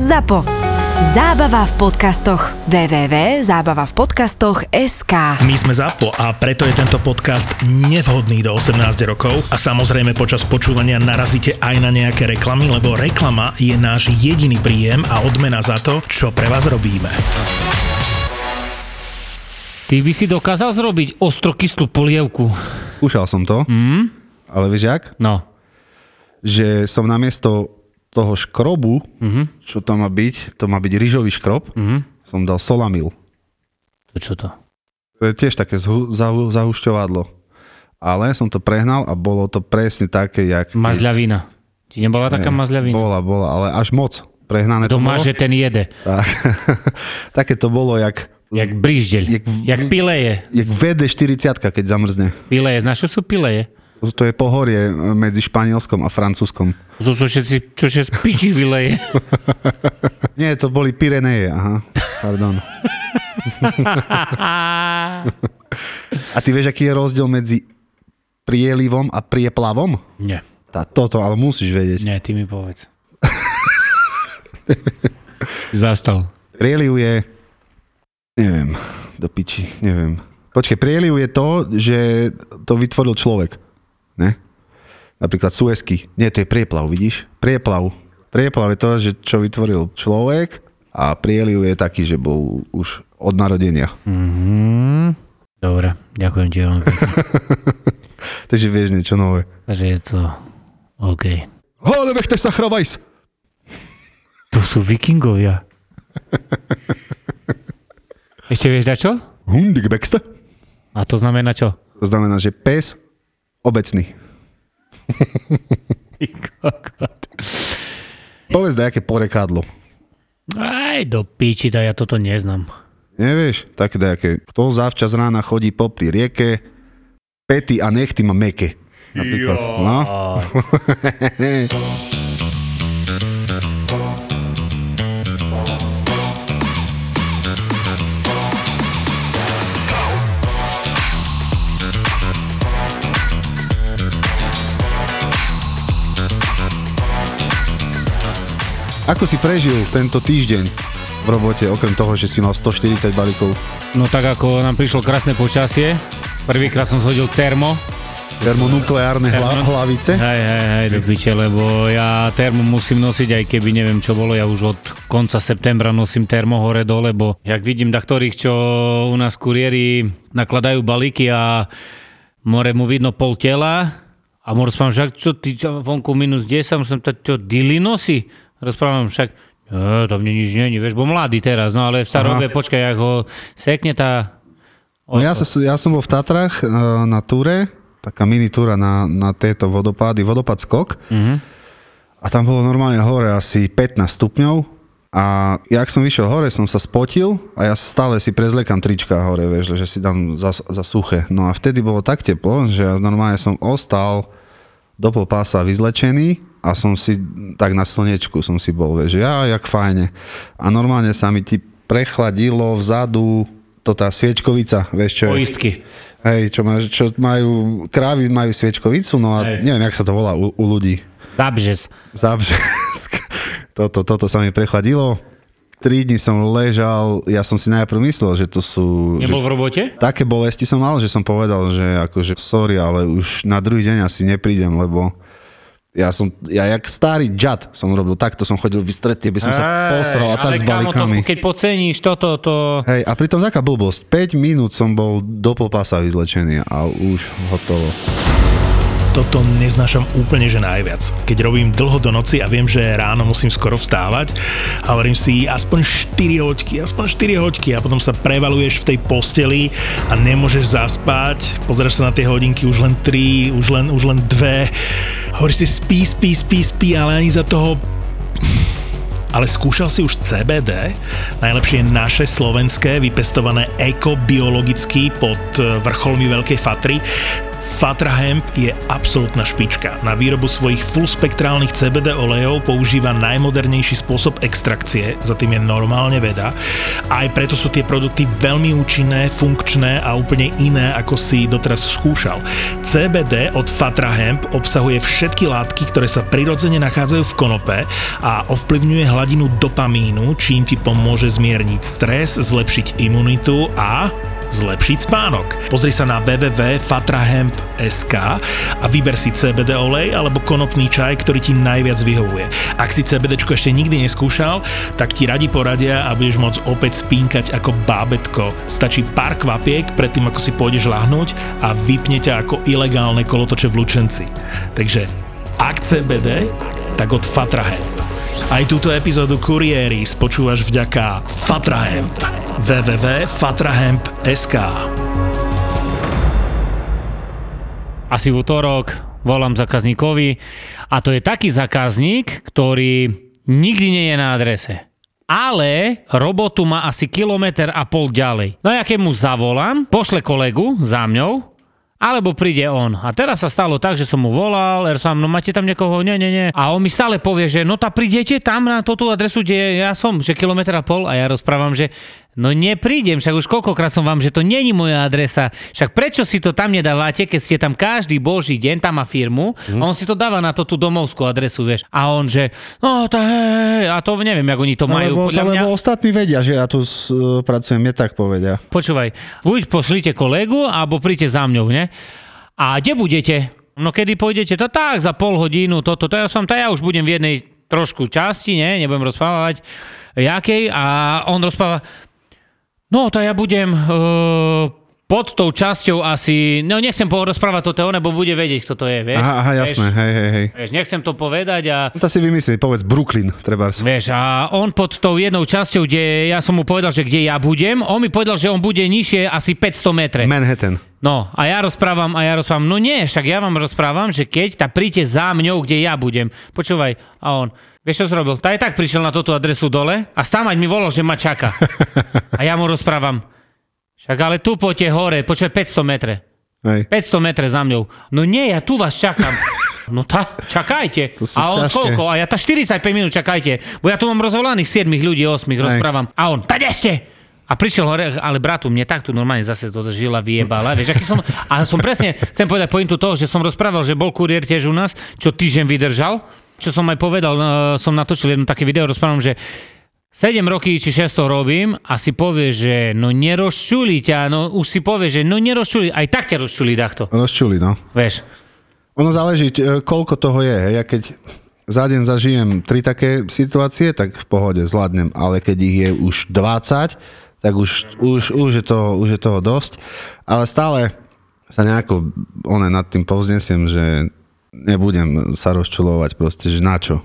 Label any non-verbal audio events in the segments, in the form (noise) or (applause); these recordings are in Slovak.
ZAPO. Zábava v podcastoch. www.zábavavpodcastoch.sk My sme ZAPO a preto je tento podcast nevhodný do 18 rokov a samozrejme počas počúvania narazíte aj na nejaké reklamy, lebo reklama je náš jediný príjem a odmena za to, čo pre vás robíme. Ty by si dokázal zrobiť ostrokyslú polievku. Skúšal som to, mm? ale vieš jak? No. Že som namiesto toho škrobu, mm-hmm. čo to má byť, to má byť rýžový škrob, mm-hmm. som dal solamil. To čo to? To je tiež také zhu, zahu, zahušťovadlo. Ale som to prehnal a bolo to presne také, jak... Mazľavina. Či nebola taká mazľavina? Bola, bola, ale až moc prehnané To to bolo. že ten jede. Tak. (laughs) také to bolo, jak... Jak bríždeľ. Jak- Jak pileje. Jak VD40, keď zamrzne. Pileje. Znaš, čo sú pileje? To, je pohorie e, medzi Španielskom a Francúzskom. To sú všetci, čo sa z piči vyleje. (laughs) Nie, to boli Pyreneje, aha. Pardon. (laughs) A ty vieš, aký je rozdiel medzi prielivom a prieplavom? Nie. Tá, toto, ale musíš vedieť. Nie, ty mi povedz. (laughs) Zastal. Prieliv je... Neviem, do piči, neviem. Počkej, prieliv je to, že to vytvoril človek. Ne? Napríklad Suezky. Nie, to je prieplav, vidíš? Prieplav. Prieplav je to, že čo vytvoril človek a prieliv je taký, že bol už od narodenia. Mhm. Dobre, ďakujem ti veľmi. Takže (laughs) vieš niečo nové. Takže je to OK. Ale vechte sa chravajs! Tu sú vikingovia. Ešte vieš na čo? Hundik? A to znamená čo? To znamená, že pes obecný. Povedz dajaké porekadlo. Aj do piči, da ja toto neznám. Nevieš? Také dajaké. Kto zavčas rána chodí popri rieke, pety a nechty má meké. Napríklad. No? (laughs) Ako si prežil tento týždeň v robote, okrem toho, že si mal 140 balíkov No tak ako nám prišlo krásne počasie, prvýkrát som zhodil termo. termonukleárne hla- hlavice? Hej, hej, hej, do piče, lebo ja termo musím nosiť, aj keby neviem čo bolo, ja už od konca septembra nosím termo hore dole, lebo jak vidím da ktorých, čo u nás kuriéri nakladajú balíky a more mu vidno pol tela a mu rozprávam, však čo ty čo, vonku minus 10, musím to čo, dily nosí? Rozprávam však, e, tam mne nič není, vieš, bo mladý teraz, no ale v starobe, počkaj, jak ho sekne tá... No ja, sa, ja som bol v Tatrách e, na túre, taká mini túra na, na tieto vodopády, vodopád skok. Mhm. A tam bolo normálne hore asi 15 stupňov. A jak som vyšiel hore, som sa spotil a ja stále si prezlekam trička hore, vieš, že si dám za, za suché. No a vtedy bolo tak teplo, že ja normálne som ostal do pol pása vyzlečený a som si, tak na slnečku som si bol, vieš, ja, jak fajne. A normálne sa mi ti prechladilo vzadu, to tá sviečkovica, vieš čo je? Poistky. Hej, čo, má, čo majú, krávy majú sviečkovicu, no a Hej. neviem, jak sa to volá u, u ľudí. Zabžes. Zabřesk. (laughs) Toto, toto sa mi prechladilo. Tri dní som ležal, ja som si najprv myslel, že to sú... Nebol že, v robote? také bolesti som mal, že som povedal, že akože sorry, ale už na druhý deň asi neprídem, lebo ja som, ja jak starý džad som robil, takto som chodil vystretý, by som sa posral a tak s kámo, balíkami. To, keď poceníš toto, to... Hej, a pritom taká blbosť. 5 minút som bol do popasa vyzlečený a už hotovo. Toto neznášam úplne, že najviac. Keď robím dlho do noci a viem, že ráno musím skoro vstávať a hovorím si aspoň 4 hoďky, aspoň 4 hoďky a potom sa prevaluješ v tej posteli a nemôžeš zaspať, pozeráš sa na tie hodinky, už len 3, už len, už len 2, hovoríš si spí, spí, spí, spí, ale ani za toho ale skúšal si už CBD, najlepšie naše slovenské, vypestované ekobiologicky pod eh, vrcholmi Veľkej Fatry. Fatra Hemp je absolútna špička. Na výrobu svojich fullspektrálnych CBD olejov používa najmodernejší spôsob extrakcie, za tým je normálne veda. A aj preto sú tie produkty veľmi účinné, funkčné a úplne iné, ako si doteraz skúšal. CBD od Fatra Hemp obsahuje všetky látky, ktoré sa prirodzene nachádzajú v konope a ovplyvňuje hladinu dopamínu, čím ti pomôže zmierniť stres, zlepšiť imunitu a zlepšiť spánok. Pozri sa na www.fatrahemp.sk a vyber si CBD olej alebo konopný čaj, ktorý ti najviac vyhovuje. Ak si CBD ešte nikdy neskúšal, tak ti radi poradia a budeš môcť opäť spínkať ako bábetko. Stačí pár kvapiek predtým, ako si pôjdeš lahnúť a vypne ťa ako ilegálne kolotoče v Lučenci. Takže ak CBD, tak od Fatrahemp. Aj túto epizódu Kuriéry spočúvaš vďaka Fatrahemp. www.fatrahemp.sk Asi v útorok volám zákazníkovi a to je taký zákazník, ktorý nikdy nie je na adrese. Ale robotu má asi kilometr a pol ďalej. No ja keď mu zavolám, pošle kolegu za mňou, alebo príde on. A teraz sa stalo tak, že som mu volal, er som, no máte tam niekoho, nie, nie, nie. A on mi stále povie, že no tá prídete tam na tú adresu, kde ja som, že kilometr a pol. A ja rozprávam, že no neprídem, však už koľkokrát som vám, že to není moja adresa. Však prečo si to tam nedávate, keď ste tam každý boží deň, tam má firmu, a on si to dáva na to tú domovskú adresu, vieš. A on, že no to hej, a to neviem, ako oni to No, majú. lebo, Podľa to, mňa... lebo ostatní vedia, že ja tu s- e, pracujem, je tak povedia. Počúvaj, buď pošlite kolegu, alebo príďte za mňou, ne? A kde budete? No kedy pôjdete? To tak, za pol hodinu, toto, to ja som, to ja už budem v jednej trošku časti, ne? Nebudem rozprávať jakej. A on rozpráva, no to ja budem uh, pod tou časťou asi, no nechcem porozprávať toto, lebo bude vedieť, kto to je, vieš? Aha, aha, jasné, Vieš, hej, hej, hej. vieš, nechcem to povedať a No to si vymyslí, povedz Brooklyn, trebárs. Vieš, a on pod tou jednou časťou, kde ja som mu povedal, že kde ja budem, on mi povedal, že on bude nižšie asi 500 metre. Manhattan. No a ja rozprávam, a ja rozprávam, no nie, však ja vám rozprávam, že keď, tak príďte za mňou, kde ja budem. Počúvaj, a on, vieš čo zrobil? Tá aj tak prišiel na túto adresu dole a stávať mi volal, že ma čaká. (laughs) A ja mu rozprávam, však ale tu poďte hore, počúvaj 500 metre. Hej. 500 metre za mňou. No nie, ja tu vás čakám. (laughs) No tá, čakajte. To a on ťažké. koľko? A ja tá 45 minút čakajte. Bo ja tu mám rozvolaných 7 ľudí, 8 rozprávam. A on, tak ešte! A prišiel hore, ale bratu, mne takto normálne zase to žila vyjebala. Vieš, aký som, a som presne, chcem povedať pointu toho, že som rozprával, že bol kuriér tiež u nás, čo týždeň vydržal. Čo som aj povedal, eh, som natočil jedno také video, rozprávam, že 7 roky či 6 to robím a si povie, že no nerozčuli ťa, no už si povie, že no nerozčuli, aj tak ťa rozčuli takto, Rozčuli, no. vieš. Ono záleží, e, koľko toho je. Ja keď za deň zažijem tri také situácie, tak v pohode zvládnem, ale keď ich je už 20, tak už, už, už, je, toho, už je toho dosť. Ale stále sa nejako one nad tým povznesiem, že nebudem sa rozčulovať proste, že na čo.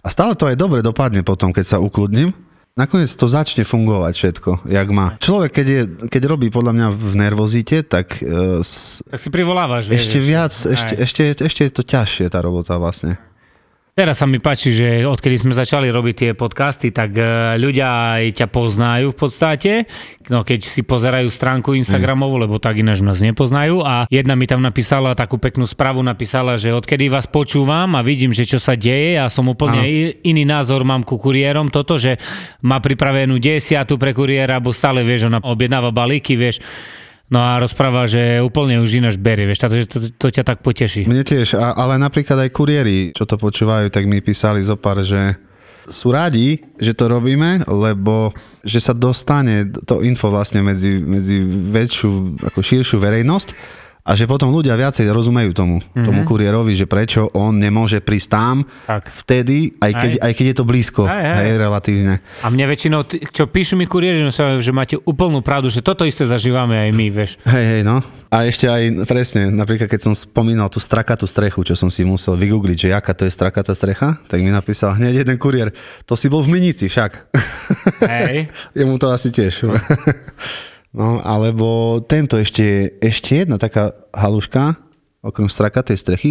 A stále to aj dobre dopadne potom, keď sa ukludním. Nakoniec to začne fungovať všetko, jak má. Človek, keď, je, keď robí podľa mňa v nervozite, tak s- Tak si privolávaš, vieš. ešte viac, Aj. ešte, ešte, ešte je to ťažšie tá robota vlastne. Teraz sa mi páči, že odkedy sme začali robiť tie podcasty, tak e, ľudia aj ťa poznajú v podstate, no keď si pozerajú stránku Instagramovú, lebo tak ináč nás nepoznajú. A jedna mi tam napísala takú peknú správu, napísala, že odkedy vás počúvam a vidím, že čo sa deje a som úplne Áno. i- iný názor mám ku kuriérom, toto, že má pripravenú desiatu pre kuriéra, bo stále vieš, ona objednáva balíky, vieš, No a rozpráva, že úplne už ináč berie, vieš, takže to, to ťa tak poteší. Mne tiež, a, ale napríklad aj kuriéri, čo to počúvajú, tak mi písali zo pár, že sú radi, že to robíme, lebo že sa dostane to info vlastne medzi, medzi väčšiu, ako širšiu verejnosť a že potom ľudia viacej rozumejú tomu, mm-hmm. tomu kuriérovi, že prečo on nemôže prísť tam Tak. vtedy, aj keď, Aj. aj keď je to blízko, Aj, aj. hej, relatívne. A mne väčšinou, čo píšu mi kuriéri, že máte úplnú pravdu, že toto isté zažívame aj my, vieš. Hej, hej, no. A ešte aj presne, napríklad keď som spomínal tú strakatú strechu, čo som si musel vygoogliť, že aká to je strakatá strecha, tak mi napísal hneď jeden kuriér, to si bol v Minici však. Hej. (laughs) Jemu to asi tiež. (laughs) No, alebo tento ešte, ešte jedna taká haluška, okrem strakatej strechy,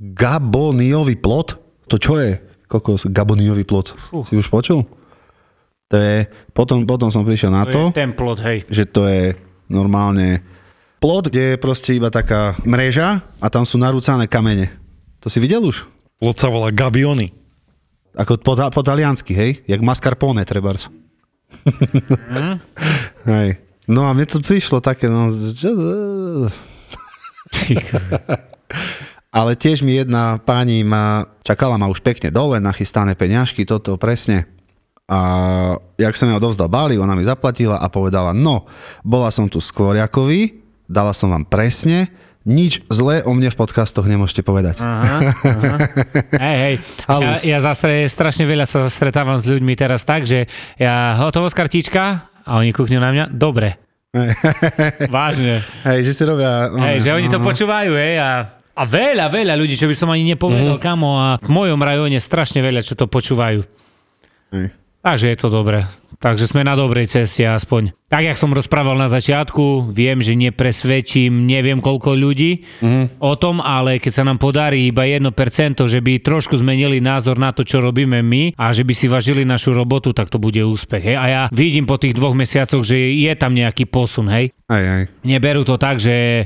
gaboniový plot. To čo je? Kokos, gaboniový plot. Si už počul? To je, potom, potom som prišiel na To to, je ten plot, hej. že to je normálne plot, kde je proste iba taká mreža a tam sú narúcané kamene. To si videl už? Plot sa volá Gabiony. Ako po, po taliansky, hej? Jak mascarpone, trebárs. (laughs) hej. No a mne to prišlo také, no... (laughs) Ale tiež mi jedna pani ma, čakala ma už pekne dole, nachystané peňažky, toto presne. A jak som jej odovzdal Bali, ona mi zaplatila a povedala, no, bola som tu skôr ako vy, dala som vám presne, nič zlé o mne v podcastoch nemôžete povedať. Aha, aha. (laughs) Hej, hej. Ja, ja zase strašne veľa sa stretávam s ľuďmi teraz tak, že ja hotovosť kartička a oni kúknú na mňa, dobre. (laughs) Vážne. Hej, že si robia... Hej, že oni to počúvajú, hej, a, a veľa, veľa ľudí, čo by som ani nepovedal, mm. kamo, a v mojom rajone strašne veľa, čo to počúvajú. Hej. Takže je to dobré. Takže sme na dobrej ceste aspoň. Tak, jak som rozprával na začiatku, viem, že nepresvedčím neviem koľko ľudí mm. o tom, ale keď sa nám podarí iba 1%, že by trošku zmenili názor na to, čo robíme my a že by si vážili našu robotu, tak to bude úspech. Hej? A ja vidím po tých dvoch mesiacoch, že je tam nejaký posun. Hej? Hej, hej. Neberú to tak, že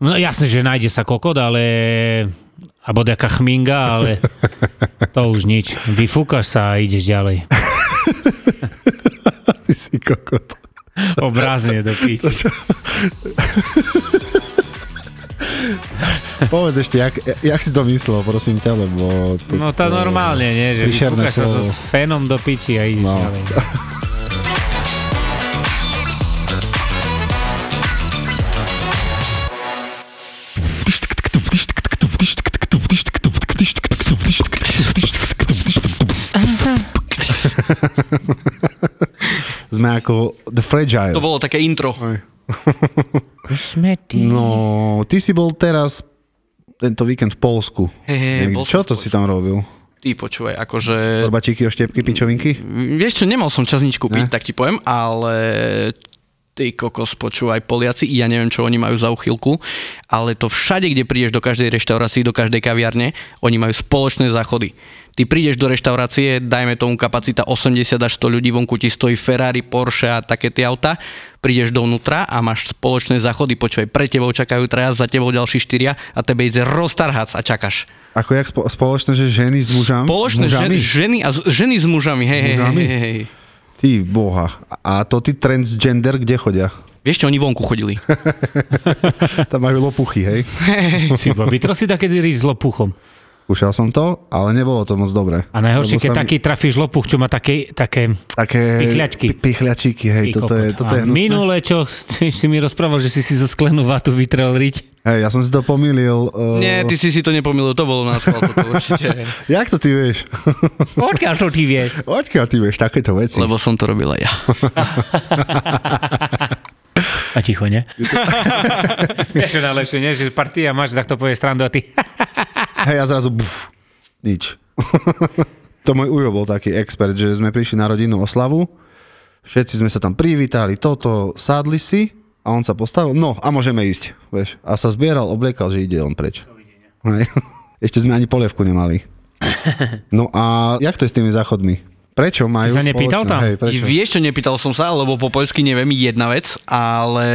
no jasne, že nájde sa kokot, ale alebo nejaká chminga, ale (laughs) to už nič. Vyfúkaš sa a ideš ďalej. (laughs) (laughs) Ty si kokot. Obrazne do píči. Povedz ešte, jak, jak si to myslel, prosím ťa, lebo... To, No to normálne, nie? Že vyfúkaš sa so fénom do piči a ideš No. ďalej. (laughs) Sme ako The Fragile. To bolo také intro. Šmety. No, ty si bol teraz tento víkend v Polsku. Hej, Niekde. bol Čo to si tam robil? Ty počúvaj, akože... Orbačíky, oštiepky, pičovinky? Vieš čo, nemal som čas nič Ne? kúpiť, tak ti poviem, ale ty kokos, počúvaj, Poliaci, ja neviem, čo oni majú za uchylku, ale to všade, kde prídeš do každej reštaurácii, do každej kaviarne, oni majú spoločné záchody. Ty prídeš do reštaurácie, dajme tomu kapacita 80 až 100 ľudí, vonku ti stojí Ferrari, Porsche a také tie auta, prídeš dovnútra a máš spoločné záchody, počúvaj, pre tebou čakajú traja, za tebou ďalší štyria a tebe ide roztarhac a čakáš. Ako jak spo, spoločné, že ženy s mužami? Spoločné mužami? ženy, ženy, a z- ženy s mužami, hej, hej, hej, hej, hej. Ty boha. A to ty transgender, kde chodia? Vieš čo, oni vonku chodili. (laughs) Tam majú lopuchy, hej? (laughs) Si babi, to si takedy s lopuchom. Skúšal som to, ale nebolo to moc dobre. A najhoršie, keď mi- taký trafíš lopuch, čo má také, také Také... Pichľačky. pi- Pichľačíky, hej, Ty toto je, toto je hnusné. Minule, čo si, mi rozprával, že si si zo sklenú vatu vytrel riť. Hej, ja som si to pomýlil. Uh, Nie, ty si si to nepomýlil, to bolo na schvál, toto určite. (laughs) Jak to ty vieš? (laughs) Odkiaľ to ty vieš? Odkiaľ ty vieš takéto veci? Lebo som to robil aj ja. (laughs) A ticho, ne? (laughs) Vieš, čo najlepšie, nie? Že partia máš, tak to povie strandu a ty... (laughs) Hej, a zrazu buf, nič. (laughs) to môj ujo bol taký expert, že sme prišli na rodinnú oslavu, všetci sme sa tam privítali, toto, sadli si a on sa postavil, no a môžeme ísť, vieš. A sa zbieral, obliekal, že ide on preč. Hej. Ešte sme ani polievku nemali. No a jak to je s tými záchodmi? Prečo majú sa nepýtal spoločné- tam? Hej, prečo? Vieš čo, nepýtal som sa, lebo po poľsky neviem jedna vec, ale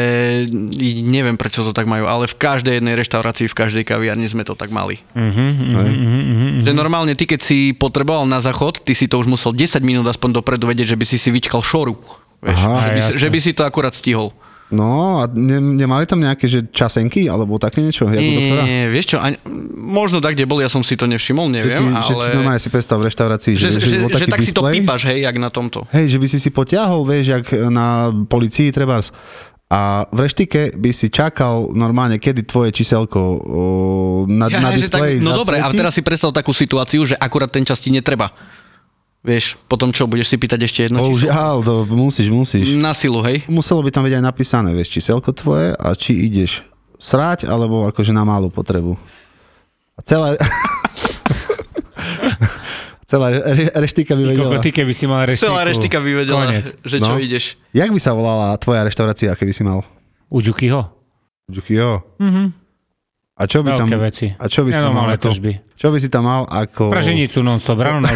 neviem prečo to tak majú, ale v každej jednej reštaurácii, v každej kaviarni sme to tak mali. Mhm, Že normálne ty, keď si potreboval na záchod, ty si to už musel 10 minút aspoň dopredu vedieť, že by si si vyčkal šoru. Vieš, Aha. že, by, že by si to akurát stihol. No a ne, nemali tam nejaké že časenky alebo také niečo? U doktora? Nie, vieš čo, ani, možno tak, kde bol, ja som si to nevšimol, Že neviem, že ti ale... normálne si predstav v reštaurácii, že, že, že, že, že tak si to pípaš, hej, jak na tomto. Hej, že by si si potiahol, vieš, jak na policii trebárs. A v reštike by si čakal normálne, kedy tvoje číselko o, na, Ja, na že tak, displeji no dobre, a teraz si predstav takú situáciu, že akurát ten čas ti netreba. Vieš, potom čo, budeš si pýtať ešte jedno číslo? žiaľ, to musíš, musíš. Na silu, hej? Muselo by tam byť aj napísané, vieš, číselko tvoje a či ideš srať, alebo akože na malú potrebu. A (laughs) celá... celá re, reštika by vedela. Ty keby si mal reštiku. Celá reštika by vedela, Konec. že čo No. ideš. Jak by sa volala tvoja reštaurácia, keby si mal? U Jukiho? Jukio. Mhm. A čo by tam... Veci. A čo by si tam mal ako... tržby. Čo by si tam mal ako... Praženicu non-stop, ráno na (laughs)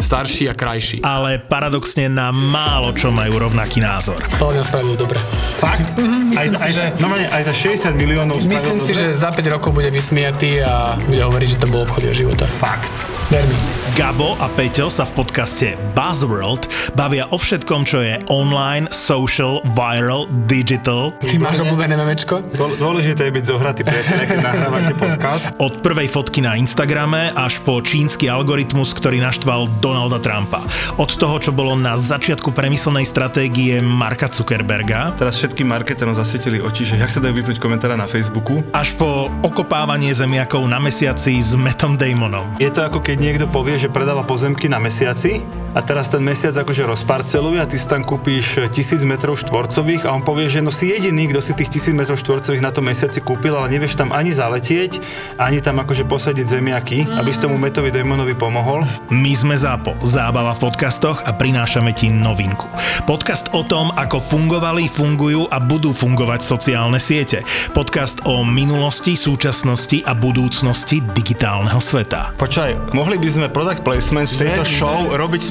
starší a krajší. ale paradoxne na málo čo majú rovnaký názor. To mňa spravil dobre. Fakt? Mhm, aj, za, si, aj, že- no, aj za 60 miliónov Myslím si, dobre? že za 5 rokov bude vysmiatý a bude hovoriť, že to bol obchod jeho života. Fakt. Ver mi. Gabo a Peťo sa v podcaste Buzzworld bavia o všetkom, čo je online, social, viral, digital. Ty máš obľúbené memečko? Dô- Dôležité je byť zohratý, priateľe, keď nahrávate podcast. Od prvej fotky na Instagrame až po čínsky algoritmus, ktorý naštval Donalda Trumpa. Od toho, čo bolo na začiatku premyslenej stratégie Marka Zuckerberga, Teraz všetkým marketerom zasvietili oči, že jak sa dajú vypnúť komentára na Facebooku. až po okopávanie zemiakov na mesiaci s Metom Damonom. Je to ako keď niekto povie, že predáva pozemky na mesiaci a teraz ten mesiac akože rozparceluje a ty si tam kúpíš tisíc metrov štvorcových a on povie, že no si jediný, kto si tých tisíc metrov štvorcových na tom mesiaci kúpil, ale nevieš tam ani zaletieť, ani tam akože posadiť zemiaky, aby si tomu Metovi Damonovi pomohol. My sme ZAPO, zábava v podcastoch a prinášame ti novinku. Podcast o tom, ako fungovali, fungujú a budú fungovať sociálne siete. Podcast o minulosti, súčasnosti a budúcnosti digitálneho sveta. Počkaj, mohli by sme product placement v tejto Že- show že- robiť